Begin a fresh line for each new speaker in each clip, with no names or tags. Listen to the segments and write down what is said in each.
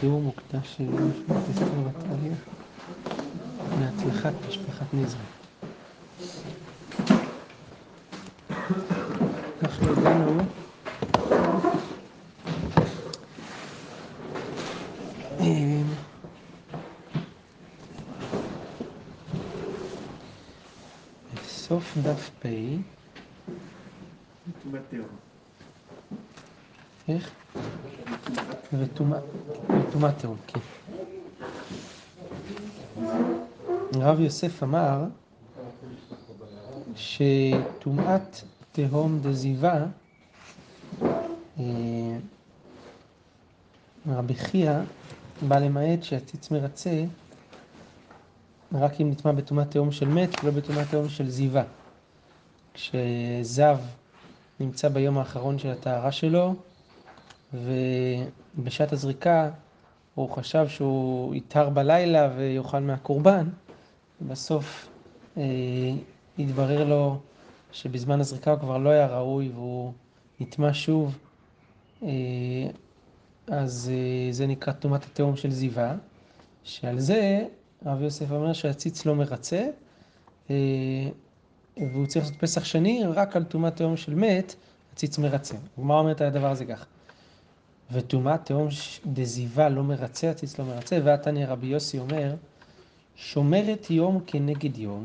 שיעור מוקדש של משפחת אסתר ועתליה להצלחת משפחת נזרי. אנחנו הגענו בסוף דף פ. איך? וטומאת תהום, כן. הרב יוסף אמר שטומאת תהום דזיבה, אה, רבי חייא בא למעט שהציץ מרצה רק אם נטמע בטומאת תהום של מת ולא בטומאת תהום של זיווה. כשזב נמצא ביום האחרון של הטהרה שלו, ובשעת הזריקה הוא חשב שהוא יתהר בלילה ויאכל מהקורבן, ובסוף אה, התברר לו שבזמן הזריקה הוא כבר לא היה ראוי והוא נטמע שוב, אה, אז אה, זה נקרא טומאת התהום של זיווה, שעל זה הרב יוסף אומר שהציץ לא מרצה, אה, והוא צריך לעשות פסח שני רק על טומאת תהום של מת, הציץ מרצה. הגמרא אומרת על הדבר הזה כך. וטומאת תהום דזיבה לא מרצה, הציץ לא מרצה, ועתני רבי יוסי אומר, שומרת יום כנגד יום.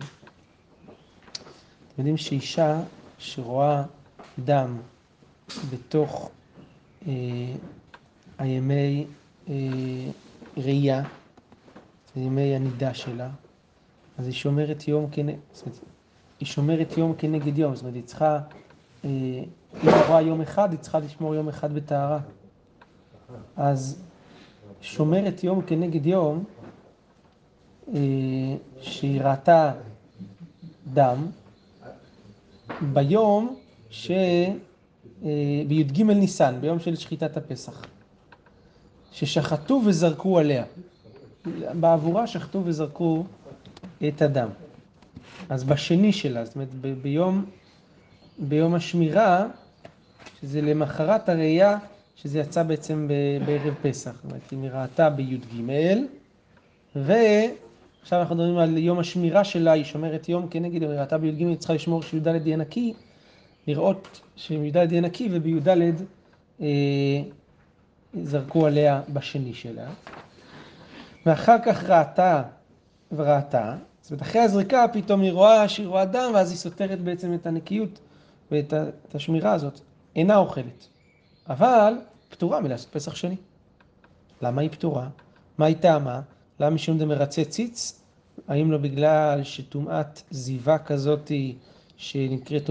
אתם יודעים שאישה שרואה דם בתוך אה, הימי אה, ראייה, ימי הנידה שלה, אז היא שומרת יום כנגד, היא שומרת יום כנגד יום, זאת אומרת, היא צריכה, אה, אם היא רואה יום אחד, היא צריכה לשמור יום אחד בטהרה. אז שומרת יום כנגד יום, אה, שהיא ראתה דם, ביום ש... אה, בי"ג ניסן, ביום של שחיטת הפסח, ששחטו וזרקו עליה. בעבורה שחטו וזרקו את הדם. אז בשני שלה, זאת אומרת ב- ביום, ביום השמירה, שזה למחרת הראייה, שזה יצא בעצם בערב פסח. זאת אומרת, היא ראתה בי"ג, ועכשיו אנחנו מדברים על יום השמירה שלה, היא שומרת יום כנגד, היא ראתה בי"ג, היא צריכה לשמור שי"ד יהיה נקי, לראות שי"ד יהיה נקי ובי"ד אה, זרקו עליה בשני שלה. ואחר כך ראתה וראתה, זאת אומרת אחרי הזריקה פתאום היא רואה שהיא רואה דם ואז היא סותרת בעצם את הנקיות ואת השמירה הזאת, אינה אוכלת. אבל פטורה מלעשות פסח שני. למה היא פטורה? מה היא טעמה? למה משום דמרצה ציץ? האם לא בגלל שטומאת זיווה כזאת שנקראת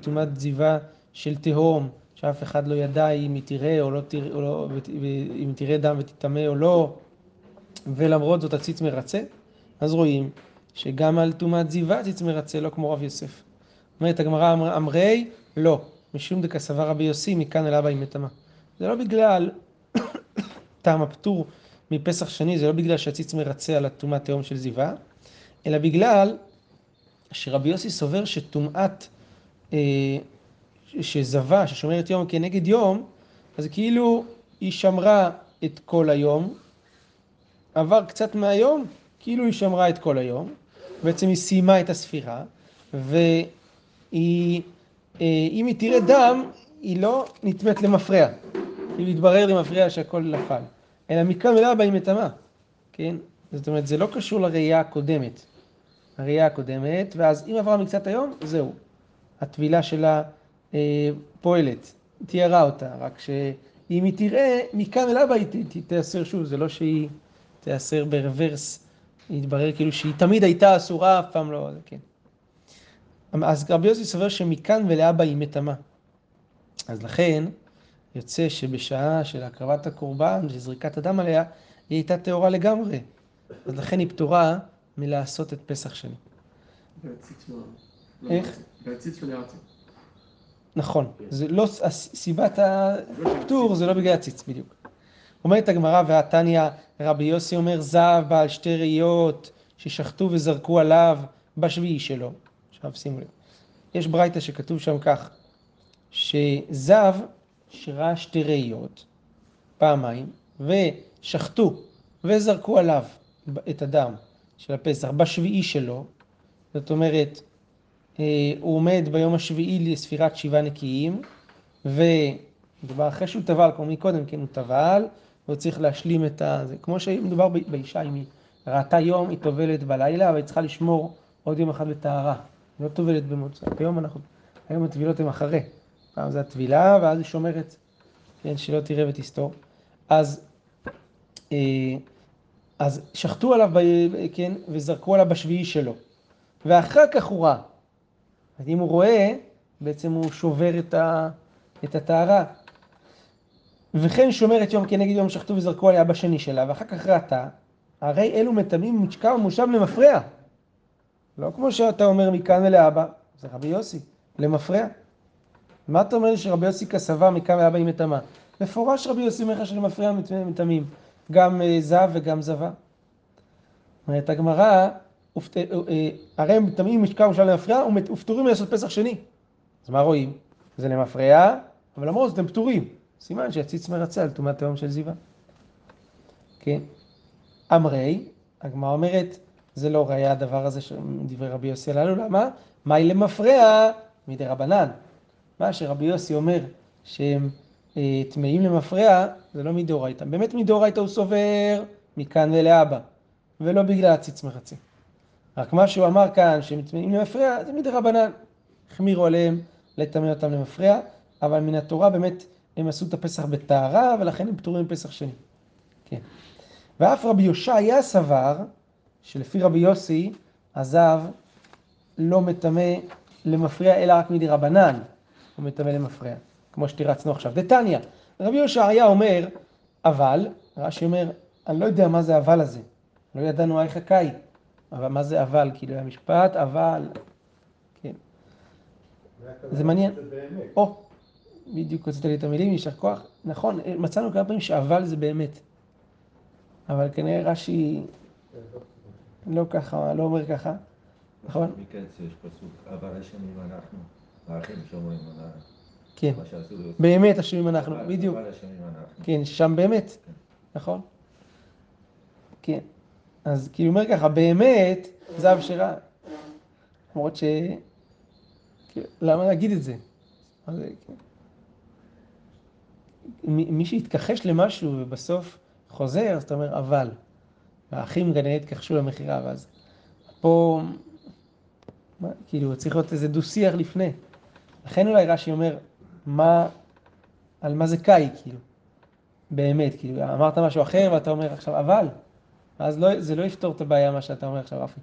טומאת זיווה של תהום, שאף אחד לא ידע אם היא תראה או לא תראה, לא, אם היא תראה דם ותטמא או לא, ולמרות זאת הציץ מרצה, אז רואים שגם על טומאת זיווה הציץ מרצה, לא כמו רב יוסף. אומרת הגמרא אמרי, לא, משום דקסבר רבי יוסי, מכאן אל אבא עם מטמא. זה לא בגלל טעם הפטור מפסח שני, זה לא בגלל שהציץ מרצה על הטומאת תהום של זיווה, אלא בגלל שרבי יוסי סובר שטומאת, אה, שזבה, ששומרת יום כנגד יום, אז כאילו היא שמרה את כל היום, עבר קצת מהיום, כאילו היא שמרה את כל היום, בעצם היא סיימה את הספירה, והיא, אה, אם היא תראה דם, היא לא נטמאת למפרע, כאילו יתברר למפרע שהכל נפל, אלא מכאן ולהבא היא מטמאה, כן? זאת אומרת, זה לא קשור לראייה הקודמת, הראייה הקודמת, ואז אם עברה מקצת היום, זהו, הטבילה שלה אה, פועלת, תיארה אותה, רק שאם היא תראה, מכאן ולהבא היא תיאסר שוב, זה לא שהיא... תיאסר ברוורס, יתברר כאילו שהיא תמיד הייתה אסורה, אף פעם לא, כן. אז רבי יוסי סובר שמכאן ולהבא היא מטמאה. אז לכן, יוצא שבשעה של הקרבת הקורבן, של זריקת הדם עליה, היא הייתה טהורה לגמרי. אז לכן היא פטורה מלעשות את פסח שני. איך? נכון. זה לא, סיבת הפטור זה לא בגלל הציץ, בדיוק. אומרת הגמרא והתניא, רבי יוסי אומר זב בעל שתי ראיות ששחטו וזרקו עליו בשביעי שלו. עכשיו שימו לב. יש ברייתא שכתוב שם כך, שזב שראה שתי ראיות פעמיים, שחטו וזרקו עליו את הדם של הפסח בשביעי שלו, זאת אומרת, אה, הוא עומד ביום השביעי לספירת שבעה נקיים, ומדובר אחרי שהוא טבל, כמו מקודם, כן, הוא טבל, והוא צריך להשלים את ה... זה כמו שמדובר באישה, אם היא ראתה יום, היא טובלת בלילה, אבל היא צריכה לשמור עוד יום אחד בטהרה. היא לא טובלת במוצא. היום אנחנו, היום הטבילות הן אחרי. פעם זה הטבילה, ואז היא שומרת, כן, שלא תראה ותסתור. אז, אה, אז שחטו עליו, ב, כן, וזרקו עליו בשביעי שלו. ואחר כך הוא ראה. אז אם הוא רואה, בעצם הוא שובר את, ה, את הטהרה. וכן שומרת יום כנגד יום שחטו וזרקו עליה בשני שלה, ואחר כך ראתה, הרי אלו מטמאים משכב ומושב למפרע. לא כמו שאתה אומר מכאן ולאבא, זה רבי יוסי, למפרע. מה אתה אומר לי שרבי יוסי כסבה מכאן ולאבא היא מטמאה? מפורש רבי יוסי אומר לך שלמפרע מטמאים, גם אה, זב וגם זבה. אומרת הגמרא, אה, אה, הרי הם מטמאים משכב ומושב למפרע ופטורים לעשות פסח שני. אז מה רואים? זה למפרע, אבל למרות זאת הם פטורים. סימן שהציץ מרצה על טומאת תהום של זיווה. כן. אמרי, הגמרא אומרת, זה לא ראיה הדבר הזה של דברי רבי יוסי הללו, למה? מאי למפרע מדי רבנן. מה שרבי יוסי אומר שהם אה, טמאים למפרע, זה לא מדאורייתא. באמת מדאורייתא הוא סובר מכאן ולאבא, ולא בגלל הציץ מרצה. רק מה שהוא אמר כאן, שהם טמאים למפרע, זה מדי רבנן. החמירו עליהם לטמא אותם למפרע, אבל מן התורה באמת הם עשו את הפסח בטהרה, ולכן הם פטורים מפסח שני. כן. ואף רבי יושעיה סבר, שלפי רבי יוסי, הזב לא מטמא למפריע, אלא רק מדי רבנן, הוא מטמא למפריע, כמו שתירצנו עכשיו. דתניא, רבי יושעיה אומר, אבל, רש"י אומר, אני לא יודע מה זה אבל הזה, לא ידענו איך הקאי, אבל מה זה אבל, כאילו המשפט, אבל, כן. זה מעניין. או, בדיוק הוצאת לי את המילים, יישר כוח. נכון, מצאנו כמה פעמים שאבל זה באמת. אבל כנראה רש"י לא ככה, לא אומר ככה, נכון?
מכן יש פסוק, אבל אשמים אנחנו, האחים שאומרים
כן, באמת אשמים אנחנו, בדיוק. כן, שם באמת, כן. נכון? כן. אז כאילו אומר ככה, באמת, זה אבשרה. למרות ש... למה להגיד את זה? כן. מי שהתכחש למשהו ובסוף חוזר, אז אתה אומר אבל. האחים כנראה התכחשו למכירה, ואז פה, מה, כאילו, צריך להיות איזה דו-שיח לפני. לכן אולי רש"י אומר, מה, על מה זה קאי, כאילו, באמת, כאילו, אמרת משהו אחר ואתה אומר עכשיו אבל, אז לא, זה לא יפתור את הבעיה מה שאתה אומר עכשיו, רפי,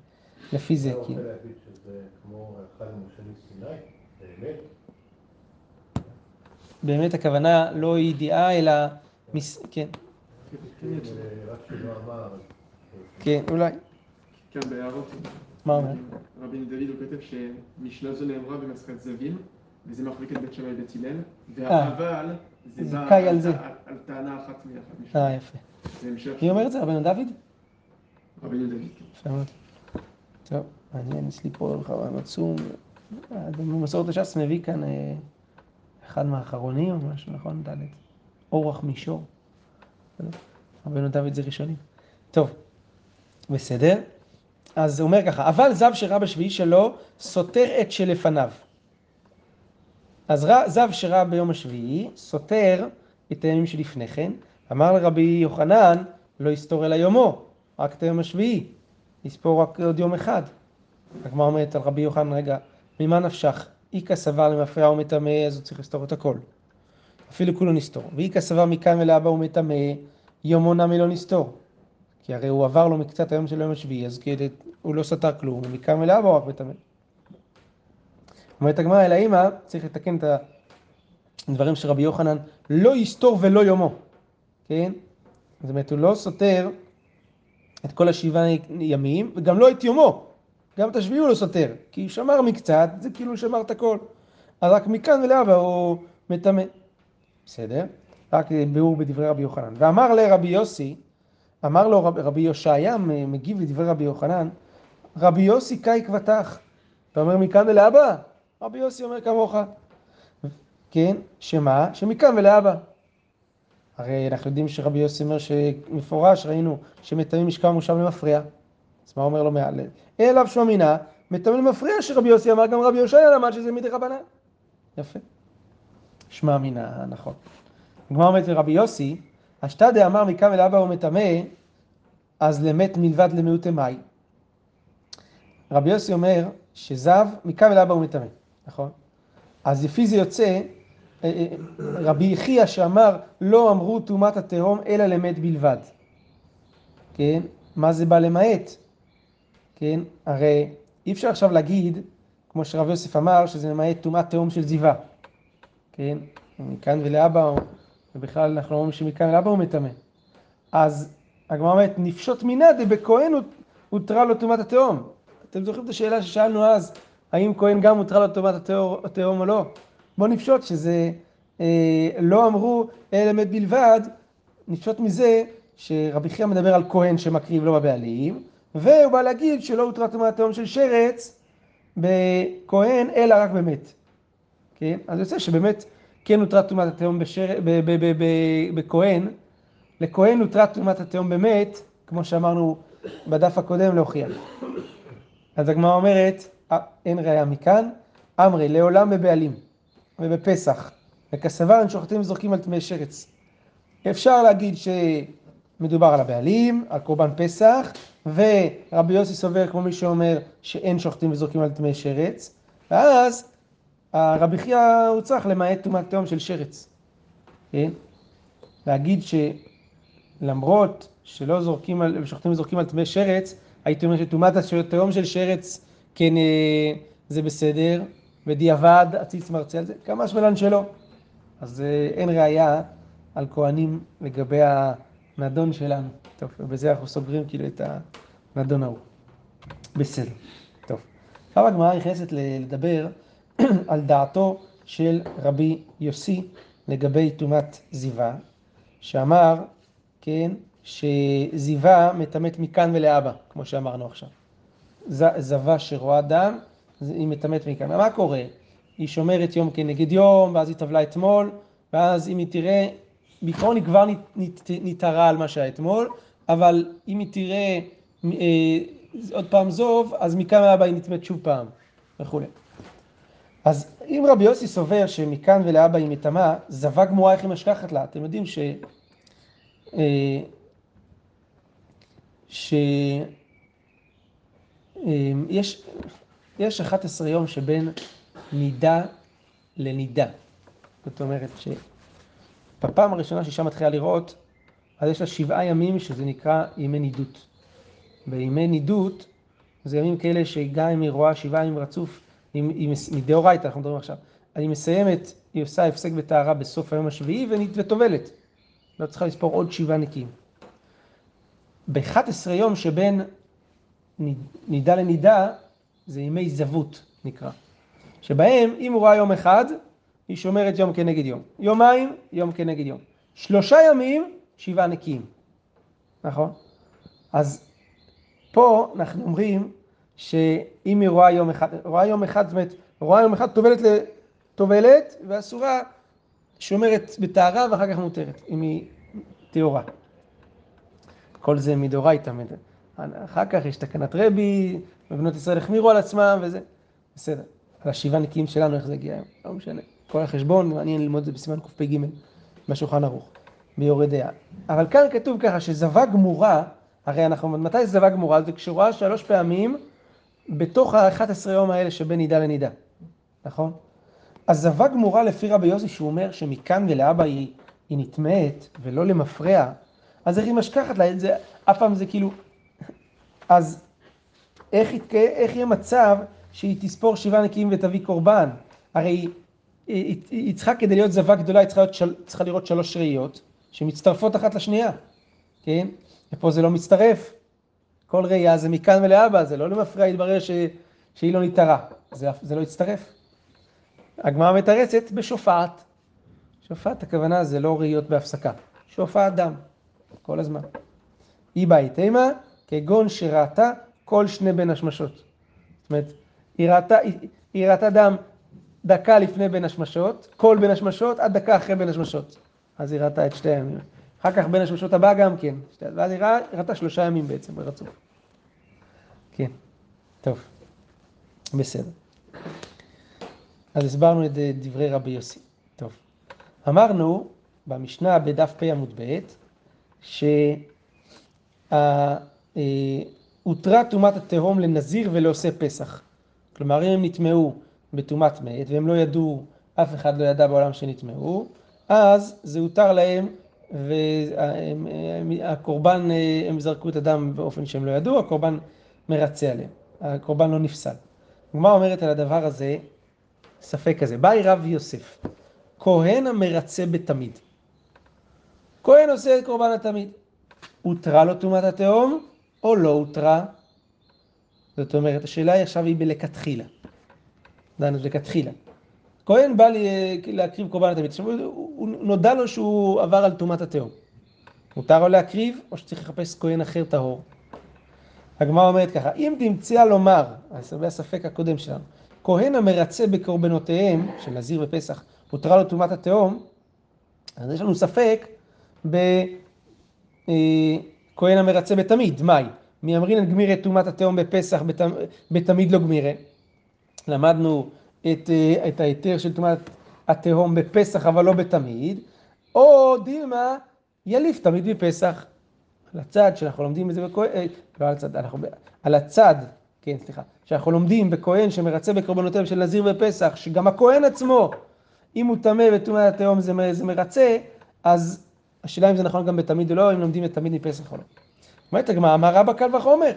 לפי זה, כאילו.
אתה רוצה להגיד שזה כמו אחד מושני סיני, באמת?
באמת הכוונה לא ידיעה, אלא... מס... כן. כן, אולי.
כן, בהערות.
מה אומר?
רבי דוד הוא כותב שמשנה זו נאמרה במסכת זווים, וזה מחלקת בית שמאי בית הלל, והאבל זה בא על טענה אחת מאחת
אה, יפה. מי אומר את זה? רבנו דוד?
רבנו דוד, כן.
טוב, מעניין, יש לי פה חבל עצום. במסורת הש"ס מביא כאן... אה, אחד מהאחרונים או משהו, נכון? ד', אורח מישור. רבנו דוד זה ראשונים. טוב, בסדר. אז הוא אומר ככה, אבל זב שראה בשביעי שלו סותר את שלפניו. אז זב שראה ביום השביעי סותר את הימים שלפני כן. אמר לרבי יוחנן, לא יסתור אלא יומו, רק את היום השביעי. יספור רק עוד יום אחד. הגמרא אומרת על רבי יוחנן, רגע, ממה נפשך? איכא סבר למפרע ומטמא, אז הוא צריך לסתור את הכל. אפילו כולו נסתור. ואיכא סבר מכאן ולאבא ומטמא, יומו נמי לא נסתור. כי הרי הוא עבר לו מקצת היום של יום השביעי, אז הוא לא סתר כלום, ומכאן ולאבא הוא רק מטמא. אומרת הגמרא, אלא אימא, צריך לתקן את הדברים של רבי יוחנן, לא יסתור ולא יומו. כן? זאת אומרת, הוא לא סותר את כל השבעה ימים, וגם לא את יומו. גם את השביעי הוא לא סותר, כי שמר מקצת, זה כאילו שמר את הכל. אז רק מכאן ולהבא הוא מטמא. בסדר? רק ביאור בדברי רבי יוחנן. ואמר לרבי יוסי, אמר לו רב, רבי יושעיה, מגיב לדברי רבי יוחנן, רבי יוסי קאי כבתך. אתה אומר מכאן ולהבא? רבי יוסי אומר כמוך. כן, שמה? שמכאן ולהבא. הרי אנחנו יודעים שרבי יוסי אומר שמפורש, ראינו שמטמאים משכב מושב למפריע. אז מה אומר לו מעל? אליו שמינה, מטמאים למפריע שרבי יוסי אמר, גם רבי יושעיה למד שזה מדי רבנן. יפה. שמע מינה, נכון. הגמרא אומרת לרבי יוסי, אשתא דאמר מכאן אל אבא הוא מטמא, אז למת מלבד למיעוטי מאי. רבי יוסי אומר שזב מכאן אל אבא הוא מטמא, נכון? אז לפי זה יוצא, אה, אה, רבי יחיא שאמר לא אמרו טומאת התהום אלא למת בלבד. כן? מה זה בא למעט? כן? הרי אי אפשר עכשיו להגיד, כמו שרב יוסף אמר, שזה למעט טומאת תהום של זיווה. כן? מכאן ולאבא, ובכלל אנחנו אומרים שמכאן ולאבא הוא מטמא. אז הגמרא אומרת, נפשוט מינא דבכהן הותרה לו טומאת התהום. אתם זוכרים את השאלה ששאלנו אז, האם כהן גם הותרה לו טומאת התהום או לא? בואו נפשוט שזה אה, לא אמרו אלא מת בלבד, נפשוט מזה שרבי חייא מדבר על כהן שמקריב לו בבעלים, והוא בא להגיד שלא הותרה טומאת התהום של שרץ בכהן אלא רק במת. כן? אז יוצא שבאמת כן הותרה טומאת התהום בכהן, לכהן הותרה טומאת התהום במת, כמו שאמרנו בדף הקודם להוכיח. אז הגמרא אומרת, אין ראיה מכאן, אמרי, לעולם בבעלים ובפסח, וכסבר הם שוחטים וזורקים על טמאי שרץ. אפשר להגיד שמדובר על הבעלים, על קורבן פסח, ורבי יוסי סובר, כמו מי שאומר, שאין שוחטים וזורקים על טמאי שרץ, ואז רבי חייא הוא צריך למעט טומאת תהום של שרץ. כן? להגיד שלמרות שלא זורקים על, שוחטים וזורקים על טמאי שרץ, הייתי אומר שטומאת התהום של שרץ כן אה, זה בסדר, בדיעבד עציץ מרצה על זה, כמה שמלן שלא. אז אה, אין ראייה על כהנים לגבי הנדון שלנו. טוב, ובזה אנחנו סוגרים כאילו את הנדון ההוא. בסדר. טוב. עכשיו הגמרא נכנסת לדבר על דעתו של רבי יוסי לגבי טומאת זיווה, שאמר, כן, שזיווה מטמאת מכאן ולאבא, כמו שאמרנו עכשיו. זבה שרואה דם, היא מטמאת מכאן. מה קורה? היא שומרת יום כנגד יום, ואז היא טבלה אתמול, ואז אם היא תראה, בעיקרון היא כבר נתערה על מה שהיה אתמול, אבל אם היא תראה אה, עוד פעם זוב, אז מכאן ולאבא היא נטמאת שוב פעם, וכולי. אז אם רבי יוסי סובר שמכאן ולאבא היא מטמאה, זבה גמורה איך היא משכחת לה. אתם יודעים ש... אה, שיש אה, יש 11 יום שבין נידה לנידה. זאת אומרת שבפעם הראשונה שאישה מתחילה לראות, אז יש לה שבעה ימים שזה נקרא ימי נידות. בימי נידות זה ימים כאלה שגם אם היא רואה שבעה ימים רצוף, מדאורייתא אנחנו מדברים עכשיו, אני מסיימת, היא עושה הפסק בטהרה בסוף היום השביעי וטובלת. לא צריכה לספור עוד שבעה נקיים. ב-11 יום שבין נידה לנידה, זה ימי זבות נקרא. שבהם אם הוא רואה יום אחד, היא שומרת יום כנגד יום. יומיים, יום כנגד יום. שלושה ימים, שבעה נקיים. נכון? אז פה אנחנו אומרים שאם היא רואה יום אחד, רואה יום אחד, זאת אומרת, רואה יום אחד טובלת לטובלת, ואסורה שומרת בטהרה ואחר כך מותרת, אם היא טהורה. כל זה מדאורייתא. אחר כך יש תקנת רבי, ובנות ישראל החמירו על עצמם וזה, בסדר. על השבעה נקיים שלנו, איך זה הגיע היום, לא משנה. כל החשבון, מעניין ללמוד את זה בסימן קפ"ג בשולחן ערוך, ביורד דעה. אבל כאן כתוב ככה שזבה גמורה, הרי אנחנו, מתי זבה גמורה? זה כשרואה שלוש פעמים בתוך ה-11 יום האלה שבין נידה לנידה, נכון? אז זבה גמורה לפי רבי יוסי, שהוא אומר שמכאן ולאבא היא, היא נטמאת ולא למפרע, אז איך היא משכחת לה את זה, אף פעם זה כאילו... אז איך, יתקה, איך יהיה מצב שהיא תספור שבעה נקיים ותביא קורבן? הרי היא, צריכה כדי להיות זבה גדולה, היא צריכה, של, צריכה לראות שלוש ראיות שמצטרפות אחת לשנייה, כן? ופה זה לא מצטרף. כל ראייה זה מכאן ולאבא, זה לא למפרע יתברר ש, שהיא לא נתערה, זה, זה לא יצטרף. הגמרא מתרצת בשופעת. שופעת הכוונה זה לא ראיות בהפסקה, שופעת דם, כל הזמן. היא בית אימה כגון שראתה כל שני בין השמשות. זאת אומרת, היא ראתה, היא, היא ראתה דם דקה לפני בין השמשות, כל בין השמשות עד דקה אחרי בין השמשות. אז היא ראתה את שתי הימים. אחר כך בין השלושות הבאה גם כן, שתי- ואז היא ראתה שלושה ימים בעצם ברצוף. כן, טוב, בסדר. אז הסברנו את דברי רבי יוסי. טוב, אמרנו במשנה בדף פ עמוד ב' שהותרה טומאת התהום לנזיר ולעושה פסח. כלומר, אם הם נטמעו בטומאת מת והם לא ידעו, אף אחד לא ידע בעולם שנטמעו, אז זה הותר להם והקורבן, הם זרקו את הדם באופן שהם לא ידעו, הקורבן מרצה עליהם, הקורבן לא נפסל. הגמרא אומרת על הדבר הזה, ספק כזה, באי רב יוסף, כהן המרצה בתמיד. כהן עושה את קורבן התמיד. הותרה לו טומאת התהום או לא הותרה? זאת אומרת, השאלה היא עכשיו היא בלכתחילה. דנו לכתחילה. כהן בא לי, להקריב קורבן התמיד. עכשיו, הוא, נודע לו שהוא עבר על טומאת התהום. מותר לו להקריב, או שצריך לחפש כהן אחר טהור? הגמרא אומרת ככה, אם תמצא לומר, זה הספק הקודם שלנו, כהן המרצה בקורבנותיהם, של נזיר ופסח, הותרה לו טומאת התהום, אז יש לנו ספק בכהן המרצה בתמיד, מאי? מי אמרינן גמירי טומאת התהום בפסח, בת, בתמיד לא גמירי. למדנו את, את ההיתר של טומאת התהום בפסח, אבל לא בתמיד, או דילמה יליף תמיד בפסח. על הצד שאנחנו לומדים את זה בכהן, לא על הצד, אנחנו, על הצד, כן, סליחה, שאנחנו לומדים בכהן שמרצה בקורבנותיהם של נזיר ופסח, שגם הכהן עצמו, אם הוא טמא בטומאת התהום זה, זה מרצה, אז השאלה אם זה נכון גם בתמיד או לא, אם לומדים את תמיד מפסח או לא. אומרת הגמרא, אמר רבא קל וחומר,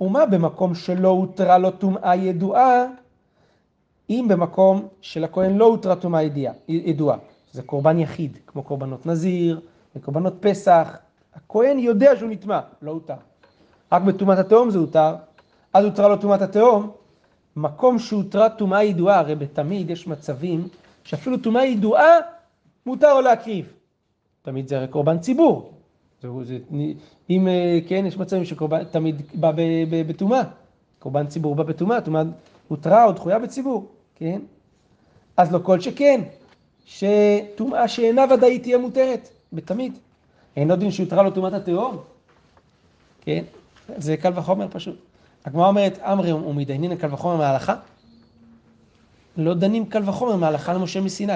ומה במקום שלא הותרה לו טומאה ידועה, אם במקום שלכהן לא הותרה טומאה ידועה, זה קורבן יחיד, כמו קורבנות נזיר וקורבנות פסח, הכהן יודע שהוא נטמע, לא הותר. רק בטומאת התהום זה הותר, אז הותרה לו טומאת התהום. מקום שהותרה טומאה ידועה, הרי בתמיד יש מצבים שאפילו טומאה ידועה מותר לו להקריב. תמיד זה הרי קורבן ציבור. זה, זה, אם כן, יש מצבים שקורבן תמיד בא בטומאה. קורבן ציבור בא בטומאה, טומאה הותרה או דחויה בציבור, כן? אז לא כל שכן, שטומאה שאינה ודאית תהיה מותרת, בתמיד. אין עוד דין שהותרה לו טומאת התהום, כן? זה קל וחומר פשוט. הגמרא אומרת, אמרי ומתדיינין קל וחומר מההלכה? לא דנים קל וחומר מההלכה למשה מסיני.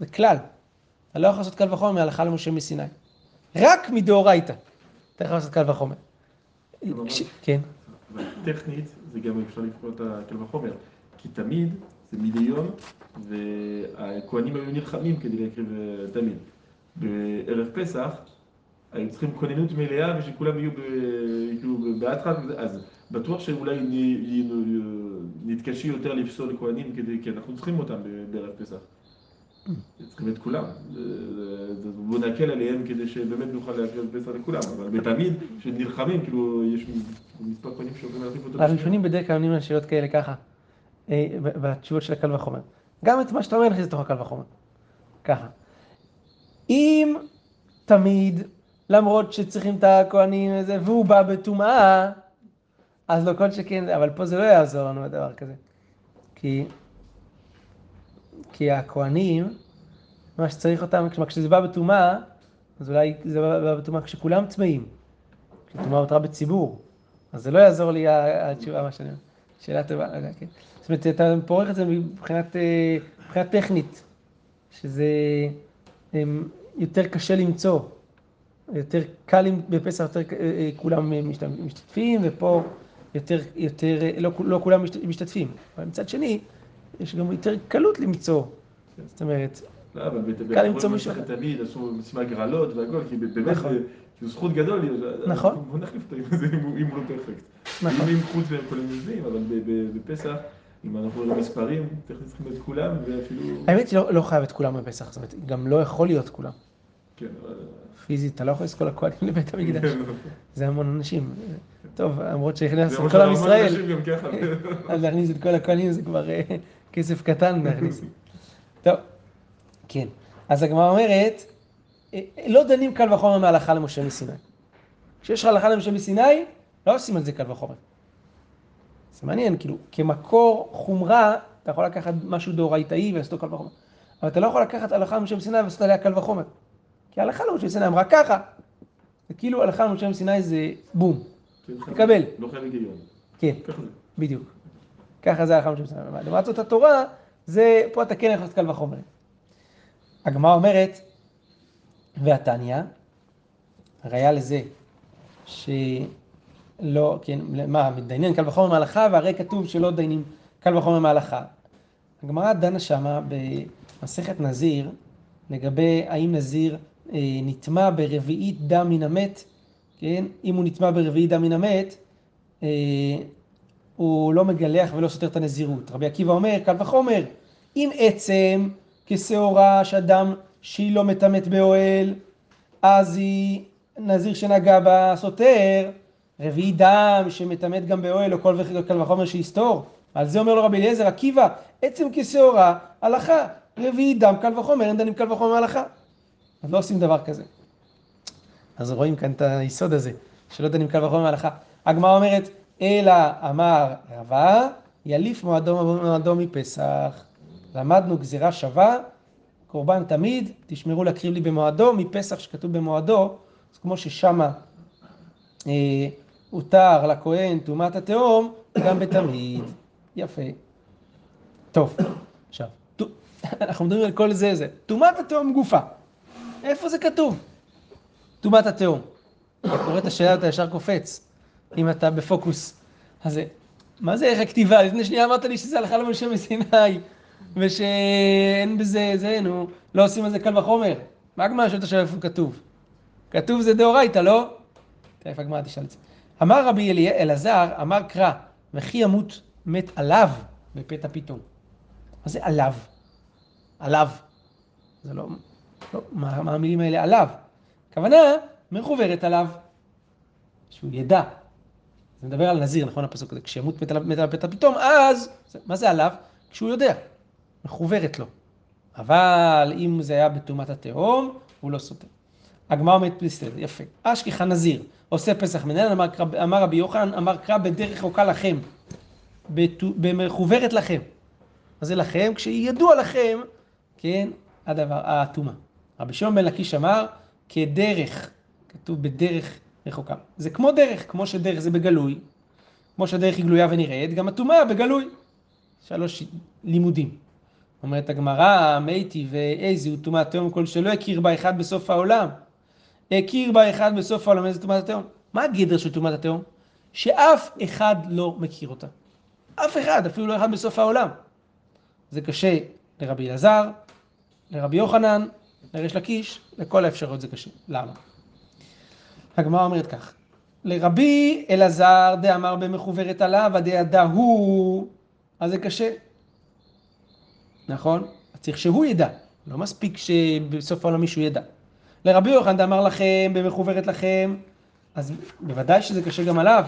זה כלל. אתה לא יכול לעשות קל וחומר מההלכה למשה מסיני. רק מדאורייתא. אתה יכול לעשות קל וחומר. כן.
טכנית, זה גם אפשר לקרוא את הקל וחומר. כי תמיד זה מדי יום, והכהנים היו נלחמים כדי להקריב תמיד. בערב פסח, היו צריכים כוננות מלאה ושכולם יהיו כאילו באטרף, אז בטוח שאולי נתקשי יותר לפסול כהנים, כי אנחנו צריכים אותם בערב פסח. צריכים את כולם. בואו נקל עליהם כדי שבאמת נוכל להקריב פסח לכולם, אבל בתמיד, כשנלחמים, כאילו, יש מספר כהנים שאומרים להחליף אותו.
הראשונים בדרך כלל עונים על שאלות כאלה ככה, בתשובות של הקל וחומר. גם את מה שאתה אומר נכניס לתוך הקל וחומר. ככה. אם תמיד, למרות שצריכים את הכהנים וזה, והוא בא בטומאה, אז לא כל שכן, אבל פה זה לא יעזור לנו הדבר כזה. כי, כי הכהנים, מה שצריך אותם, כשזה בא בטומאה, אז אולי זה בא בטומאה כשכולם טמאים. כשטומאה הותרה בציבור. אז זה לא יעזור לי התשובה, מה שאני אומר. שאלה טובה, לא יודע, כן. זאת אומרת, אתה פורח את זה מבחינת, מבחינת טכנית, שזה יותר קשה למצוא. יותר קל בפסח יותר כולם משתתפים, ופה יותר, יותר, לא, לא כולם משתתפים. אבל מצד שני, יש גם יותר קלות למצוא. זאת אומרת,
לא,
קל למצוא מישהו.
תמיד עשו משימה גרלות והכל, כי באמת זו זכות גדול.
נכון.
בוא נחליף אותו אם הוא לא פרפקט.
נכון.
אם חוץ והם כולם מביאים, אבל בפסח, אם אנחנו רואים מספרים, צריכים את כולם, ואפילו...
האמת היא לא חייב את כולם בפסח, זאת אומרת, גם לא יכול להיות כולם.
כן, אבל...
פיזית, אתה לא יכול לזכור הכהנים לבית המקדש. זה המון אנשים. טוב, למרות שהכנס את כל עם ישראל, אז להכניס את כל הכהנים זה כבר כסף קטן להכניס. טוב, כן. אז הגמרא אומרת, לא דנים קל וחומר מהלכה למשה מסיני. כשיש לך הלכה למשה מסיני, לא עושים על זה קל וחומר. זה מעניין, כאילו, כמקור חומרה, אתה יכול לקחת משהו דאורייתאי ולעשות קל וחומר. אבל אתה לא יכול לקחת הלכה למשה מסיני ולעשות עליה קל וחומר. כי הלכה למשה מסיני אמרה ככה. זה כאילו הלכה למשה מסיני זה בום, תקבל.
לא חייב היגיון.
כן. בדיוק. ככה זה הלכה למשה מסיני. לעומת זאת התורה, זה, פה אתה כן יכול לעשות קל וחומר. הגמרא אומרת, והתניא, הראיה לזה, שלא, כן, מה, מתדיינים קל וחומר מההלכה, והרי כתוב שלא דיינים קל וחומר מההלכה. הגמרא דנה שמה במסכת נזיר, לגבי האם נזיר אה, נטמע ברביעית דם מן המת, כן? אם הוא נטמע ברביעית דם מן המת, אה, הוא לא מגלח ולא סותר את הנזירות. רבי עקיבא אומר, קל וחומר, אם עצם כשעורה שאדם שהיא לא מטמאת באוהל, אז היא נזיר שנגע בה סותר, רביעי דם שמטמאת גם באוהל או כל וחקר קל וחומר שיסתור. על זה אומר לו רבי אליעזר, עקיבא, עצם כשעורה, הלכה, רביעי דם קל וחומר, אין דנים קל וחומר הלכה. אז לא עושים דבר כזה. אז רואים כאן את היסוד הזה, שלא דנים קל וחומר הלכה. הגמרא אומרת, אלא אמר רבה, יליף מועדו, מועדו מפסח. למדנו גזירה שווה, קורבן תמיד, תשמרו להקריב לי במועדו, מפסח שכתוב במועדו, אז כמו ששמה אה, הותר לכהן טומאת התהום, גם בתמיד. יפה. טוב, עכשיו, ט- אנחנו מדברים על כל זה, זה. טומאת התהום גופה. איפה זה כתוב? טומאת התהום. אתה קורא את השאלה אתה ישר קופץ, אם אתה בפוקוס. אז זה, מה זה איך הכתיבה? לפני שנייה אמרת לי שזה הלכה למשה מסיני, ושאין בזה, זה, נו, לא עושים על זה קל וחומר. מה הגמרא שואלת עכשיו איפה כתוב? כתוב זה דאורייתא, לא? תכף הגמרא תשאל את זה. אמר רבי אלעזר, אמר קרא, וכי ימות מת עליו בפתע פתאום. מה זה עליו? עליו. זה לא, לא, מה, מה המילים האלה עליו? הכוונה, מחוברת עליו, שהוא ידע. זה מדבר על נזיר, נכון הפסוק הזה? כשימות מת עליו מת עליו פתע פתאום, אז, מה זה עליו? כשהוא יודע, מחוברת לו. אבל אם זה היה בטומאת התהום, הוא לא סוטה. הגמרא אומרת בסדר, יפה. אשכחה נזיר, עושה פסח מנהל, אמר, אמר רבי יוחנן, אמר קרא בדרך רחוקה לכם, במחוברת לכם. מה זה לכם? כשידוע לכם, כן, הדבר, הטומאה. רבי שמעון בן לקיש אמר, כדרך, כתוב בדרך רחוקה. זה כמו דרך, כמו שדרך זה בגלוי, כמו שהדרך היא גלויה ונראית, גם הטומאה בגלוי. שלוש לימודים. אומרת הגמרא, מייטי ואיזי הוא טומאת תהום כל שלא הכיר בה אחד בסוף העולם. הכיר בה אחד בסוף העולם, איזה טומאת התהום? מה הגדר של טומאת התהום? שאף אחד לא מכיר אותה. אף אחד, אפילו לא אחד בסוף העולם. זה קשה לרבי אלעזר, לרבי יוחנן, לריש לקיש, לכל האפשרויות זה קשה. למה? הגמרא אומרת כך, לרבי אלעזר דאמר במחוברת עליו, הדעדה הוא, אז זה קשה. נכון? צריך שהוא ידע, לא מספיק שבסוף העולם מישהו ידע. לרבי יוחנן דאמר לכם, במחוברת לכם, אז בוודאי שזה קשה גם עליו,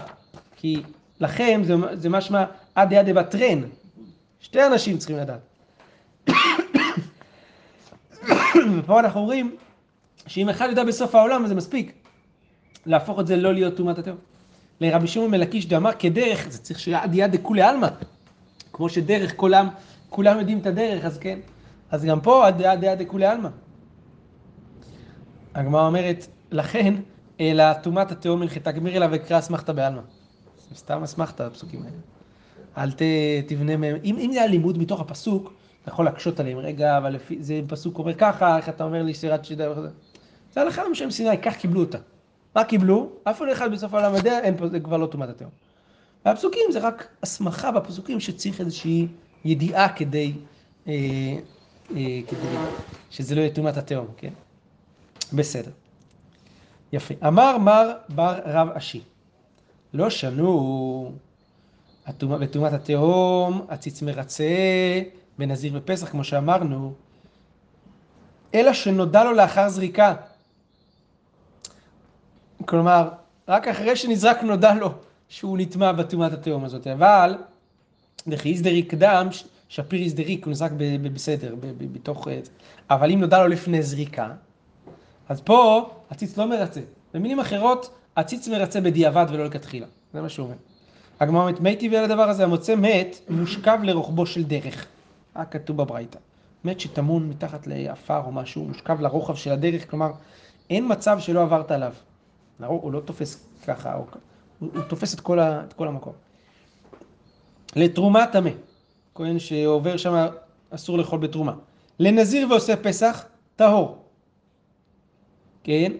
כי לכם זה, זה משמע עד יד דבטרן, שתי אנשים צריכים לדעת. ופה אנחנו אומרים שאם אחד יודע בסוף העולם, אז זה מספיק. להפוך את זה לא להיות טומאת התהום. לרבי שמעון מלקיש דאמר כדרך, זה צריך שיהיה עד יד דכולי עלמא. כמו שדרך, כולם, כולם יודעים את הדרך, אז כן. אז גם פה עד יד דכולי עלמא. הגמרא אומרת, לכן, אלא טומאת התהום הנחתה גמיר אליו וקרא אסמכתא בעלמא. זה סתם אסמכתא, הפסוקים האלה. אל ת, תבנה מהם, אם, אם זה היה לימוד מתוך הפסוק, אתה יכול להקשות עליהם, רגע, אבל לפי, זה פסוק אומר ככה, איך אתה אומר לי שירת שידה וכזה. זה הלכה למשה מסיני, כך קיבלו אותה. מה קיבלו? אף אחד בסוף העולם יודע, אין פה, זה כבר לא טומאת התהום. והפסוקים זה רק הסמכה בפסוקים שצריך איזושהי ידיעה כדי, אה, אה, כדי שזה לא יהיה טומאת התהום, כן? בסדר. יפה. אמר מר בר רב אשי, לא שנו בטומאת התהום, הציץ מרצה בנזיר בפסח, כמו שאמרנו, אלא שנודע לו לאחר זריקה. כלומר, רק אחרי שנזרק נודע לו שהוא נטמע בטומאת התהום הזאת, אבל וכי איזדריק קדם, שפיר איזדריק, הוא נזרק בסדר, בתוך... אה, אבל אם נודע לו לפני זריקה, אז פה הציץ לא מרצה. במילים אחרות, הציץ מרצה בדיעבד ולא לכתחילה. זה מה שהוא אומר. הגמרא אומרת, מי טבעי על הדבר הזה, המוצא מת, מושכב לרוחבו של דרך. רק כתוב בברייתא. מת שטמון מתחת לעפר או משהו, מושכב לרוחב של הדרך, כלומר, אין מצב שלא עברת עליו. הוא לא תופס ככה, הוא, הוא, הוא תופס את כל, ה, את כל המקום. לתרומה טמא, כהן שעובר שם אסור לאכול בתרומה. לנזיר ועושה פסח, טהור. כן?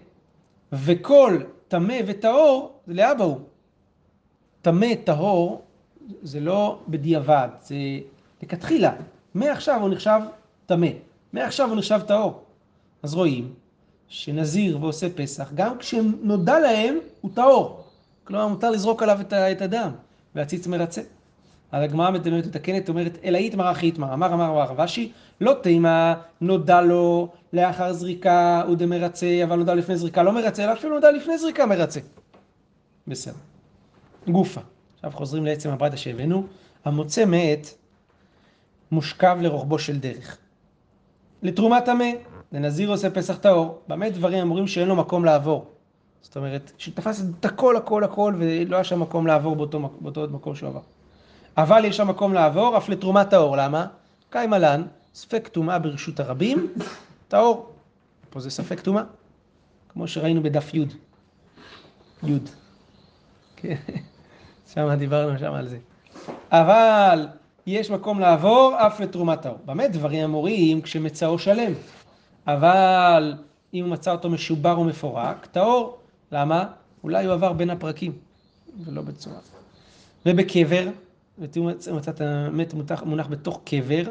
וכל טמא וטהור, זה לאבא הוא. טמא, טהור, זה לא בדיעבד, זה לכתחילה. מעכשיו הוא נחשב טמא, מעכשיו הוא נחשב טהור. אז רואים שנזיר ועושה פסח, גם כשנודע להם, הוא טהור. כלומר, מותר לזרוק עליו את הדם, והציץ מרצה. אז הגמרא מתקנת, אומרת, אלא איתמר אחי איתמר, אמר אמר אמר רבשי, לא תימא נודע לו לאחר זריקה הוא דמרצה, אבל נודע לפני זריקה לא מרצה, אלא אפילו נודע לפני זריקה מרצה. בסדר. גופה. עכשיו חוזרים לעצם הברייתא שהבאנו, המוצא מת מושכב לרוחבו של דרך. לתרומה טמא, לנזיר עושה פסח טהור, במה דברים אמורים שאין לו מקום לעבור. זאת אומרת, שתפס את הכל הכל הכל ולא היה שם מקום לעבור באותו, באותו מקום שהוא עבר. אבל יש שם מקום לעבור אף לתרומת טהור, למה? קיימה לן, ספק טומאה ברשות הרבים, טהור. פה זה ספק טומאה, כמו שראינו בדף י', י'. כן, שם דיברנו שם על זה. אבל יש מקום לעבור אף לתרומת טהור. באמת דברים אמורים כשמצאו שלם. אבל אם הוא מצא אותו משובר ומפורק, טהור. למה? אולי הוא עבר בין הפרקים, ולא בצורה. ובקבר, ותראו מצאת המת מונח בתוך קבר,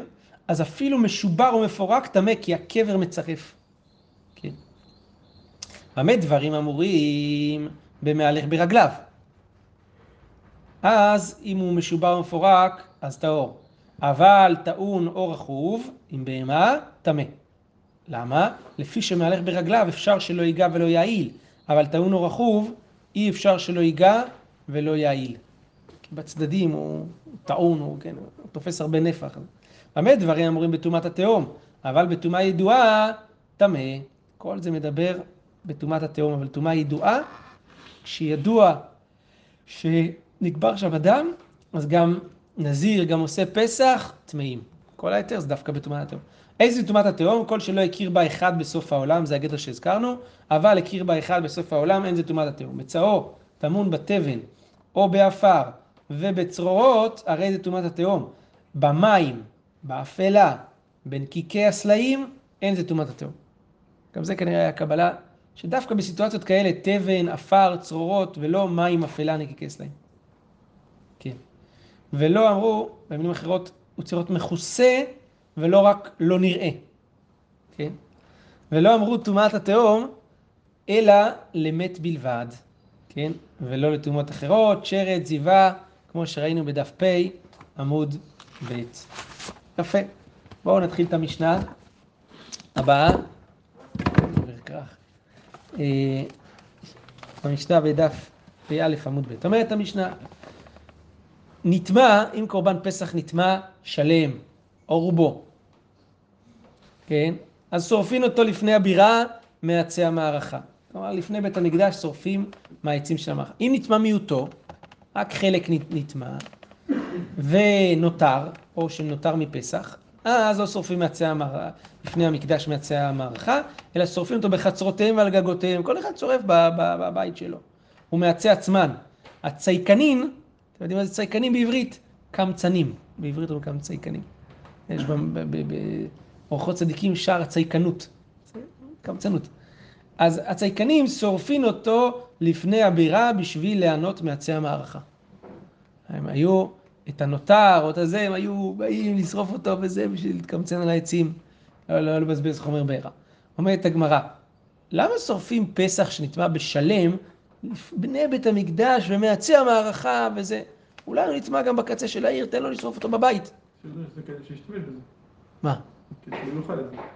אז אפילו משובר ומפורק טמא, כי הקבר מצרף. כן. במה דברים אמורים במהלך ברגליו? אז אם הוא משובר ומפורק, אז טהור. אבל טעון או רכוב, עם בהמה, טמא. למה? לפי שמהלך ברגליו אפשר שלא ייגע ולא יעיל, אבל טעון או רכוב, אי אפשר שלא ייגע ולא יעיל. כי בצדדים הוא טעון, הוא, כן, הוא תופס הרבה נפח. באמת דברים אמורים בטומאת התהום, אבל בטומאה ידועה, טמא. כל זה מדבר בטומאת התהום, אבל טומאה ידועה, כשידוע שנקבר שם אדם, אז גם נזיר, גם עושה פסח, טמאים. כל היתר זה דווקא בטומאת התהום. איזה טומאת התהום? כל שלא הכיר בה אחד בסוף העולם, זה הגדר שהזכרנו, אבל הכיר בה אחד בסוף העולם, אין זה טומאת התהום. מצאו טמון בתבן או בעפר ובצרורות, הרי זה טומאת התהום. במים, באפלה, בנקיקי הסלעים, אין זה טומאת התהום. גם זה כנראה היה קבלה, שדווקא בסיטואציות כאלה, תבן, עפר, צרורות, ולא מים, אפלה, נקיקי סלעים. כן. ולא אמרו, במילים אחרות, הוא צריך להיות מכוסה, ולא רק לא נראה. כן? ולא אמרו טומאת התהום, אלא למת בלבד. כן? ולא לטומאות אחרות, שרת, זיווה, כמו שראינו בדף פ, עמוד ב'. יפה. בואו נתחיל את המשנה הבאה. אה, המשנה בדף פא עמוד ב'. אומרת המשנה, נטמע, אם קורבן פסח נטמע שלם, או רובו, כן? אז שורפים אותו לפני הבירה מעצי המערכה. כלומר, לפני בית המקדש שורפים מהעצים של המערכה. אם נטמע מיעוטו, רק חלק נטמע, ונותר, או שנותר מפסח, אז לא שורפים מעצי המערכה, לפני המקדש מעצי המערכה, אלא שורפים אותו בחצרותיהם ועל גגותיהם, כל אחד שורף בבית שלו. ומעצי עצמן. הצייקנין, אתם יודעים מה זה צייקנים בעברית? קמצנים. בעברית אומרים קמציקנים. יש באורחות צדיקים שער הצייקנות. קמצנות. אז הצייקנים שורפים אותו לפני הבירה בשביל ליהנות מעצי המערכה. הם היו, את הנותר או את הזה, הם היו באים לשרוף אותו וזה בשביל להתקמצן על העצים, לא, לא לבזבז חומר בעירה. אומרת הגמרא, למה שורפים פסח שנטמע בשלם בני בית המקדש ומעצי המערכה וזה? אולי הוא נטמע גם בקצה של העיר, תן לו לשרוף אותו בבית. מה?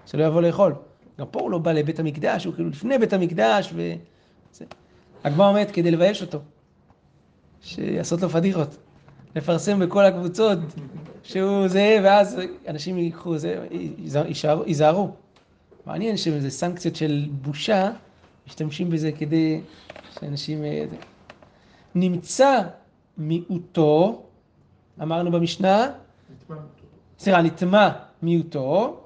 שלא יבוא לאכול. גם פה הוא לא בא לבית המקדש, הוא כאילו לפני בית המקדש ו... הגמרא אומרת כדי לבייש אותו, שיעשות לו פדיחות, לפרסם בכל הקבוצות שהוא זה, ואז אנשים ייקחו זה, ייזהרו. מעניין שזה סנקציות של בושה, משתמשים בזה כדי שאנשים... אה, נמצא מיעוטו, אמרנו במשנה, סליחה, נטמע מיעוטו,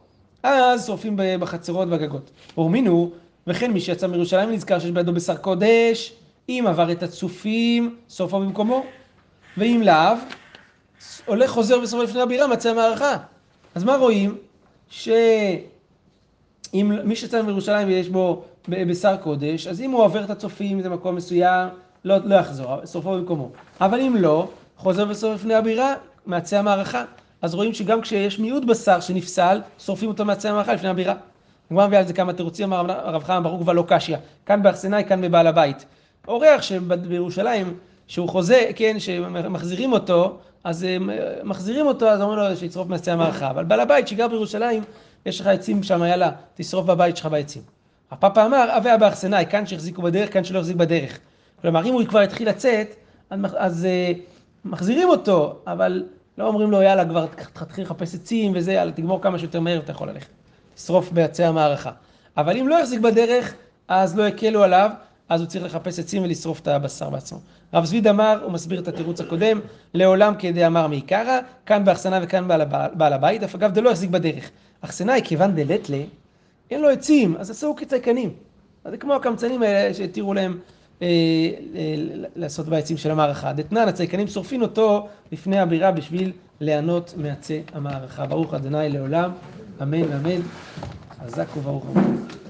אז שורפים בחצרות והגגות. הורמינו, וכן מי שיצא מירושלים נזכר שיש בידו בשר קודש, אם עבר את הצופים, סופו במקומו, ואם לאו, הולך חוזר ושורף לפני הבירה, מצא המערכה. אז מה רואים? שאם מי שיצא מירושלים ויש בו בשר קודש, אז אם הוא עובר את הצופים, זה מקום מסוים, לא, לא יחזור, סופו במקומו. אבל אם לא, חוזר ושורף לפני הבירה, מעצי המערכה. אז רואים שגם כשיש מיעוט בשר שנפסל, שורפים אותו מעצי המערכה לפני הבירה. הגמרא מביאה על זה כמה תירוצים, אמר הרב חיים ברוך ולא קשיא. כאן באכסנאי, כאן בבעל הבית. אורח שבירושלים, שהוא חוזה, כן, שמחזירים אותו, אז אה, מחזירים אותו, אז אומרים לו שישרוף מעצי המערכה. אבל בעל הבית שגר בירושלים, יש לך עצים שם, יאללה, תשרוף בבית שלך בעצים. הפאפה אמר, אביה באכסנאי, כאן שהחזיקו בדרך, כאן שלא החזיק בדרך. כלומר, אם הוא כבר התחיל לצאת, אז, אז uh, מחזירים אותו, אבל לא אומרים לו, יאללה, כבר תתחיל לחפש עצים וזה, יאללה, תגמור כמה שיותר מהר ואתה יכול ללכת. לשרוף בעצי המערכה. אבל אם לא יחזיק בדרך, אז לא יקלו עליו, אז הוא צריך לחפש עצים ולשרוף את הבשר בעצמו. רב זביד אמר, הוא מסביר את התירוץ הקודם, לעולם כדי אמר מעיקרא, כאן באחסנה וכאן בעל, בעל הבית, אף אגב דלא יחזיק בדרך. אחסנה היא כיוון דלתלה, אין לו עצים, אז עשו כצייקנים. אז זה כמו הקמצנים האלה שהתירו להם לעשות בעצים של המערכה. דתנן, הצייקנים שורפים אותו לפני הבירה בשביל ליהנות מעצי המערכה. ברוך ה' לעולם, אמן ואמן. חזק וברוך הבא.